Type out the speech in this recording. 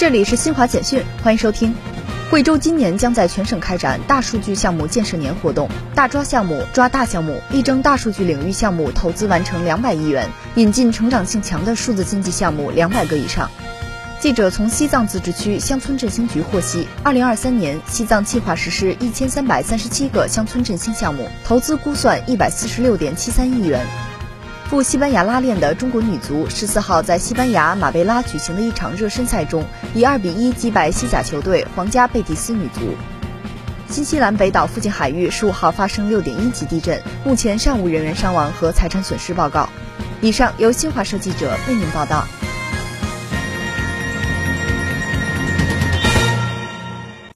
这里是新华简讯，欢迎收听。贵州今年将在全省开展大数据项目建设年活动，大抓项目抓大项目，力争大数据领域项目投资完成两百亿元，引进成长性强的数字经济项目两百个以上。记者从西藏自治区乡村振兴局获悉，二零二三年西藏计划实施一千三百三十七个乡村振兴项目，投资估算一百四十六点七三亿元。赴西班牙拉练的中国女足十四号在西班牙马贝拉举行的一场热身赛中，以二比一击败西甲球队皇家贝蒂斯女足。新西兰北岛附近海域十五号发生六点一级地震，目前尚无人员伤亡和财产损失报告。以上由新华社记者为您报道。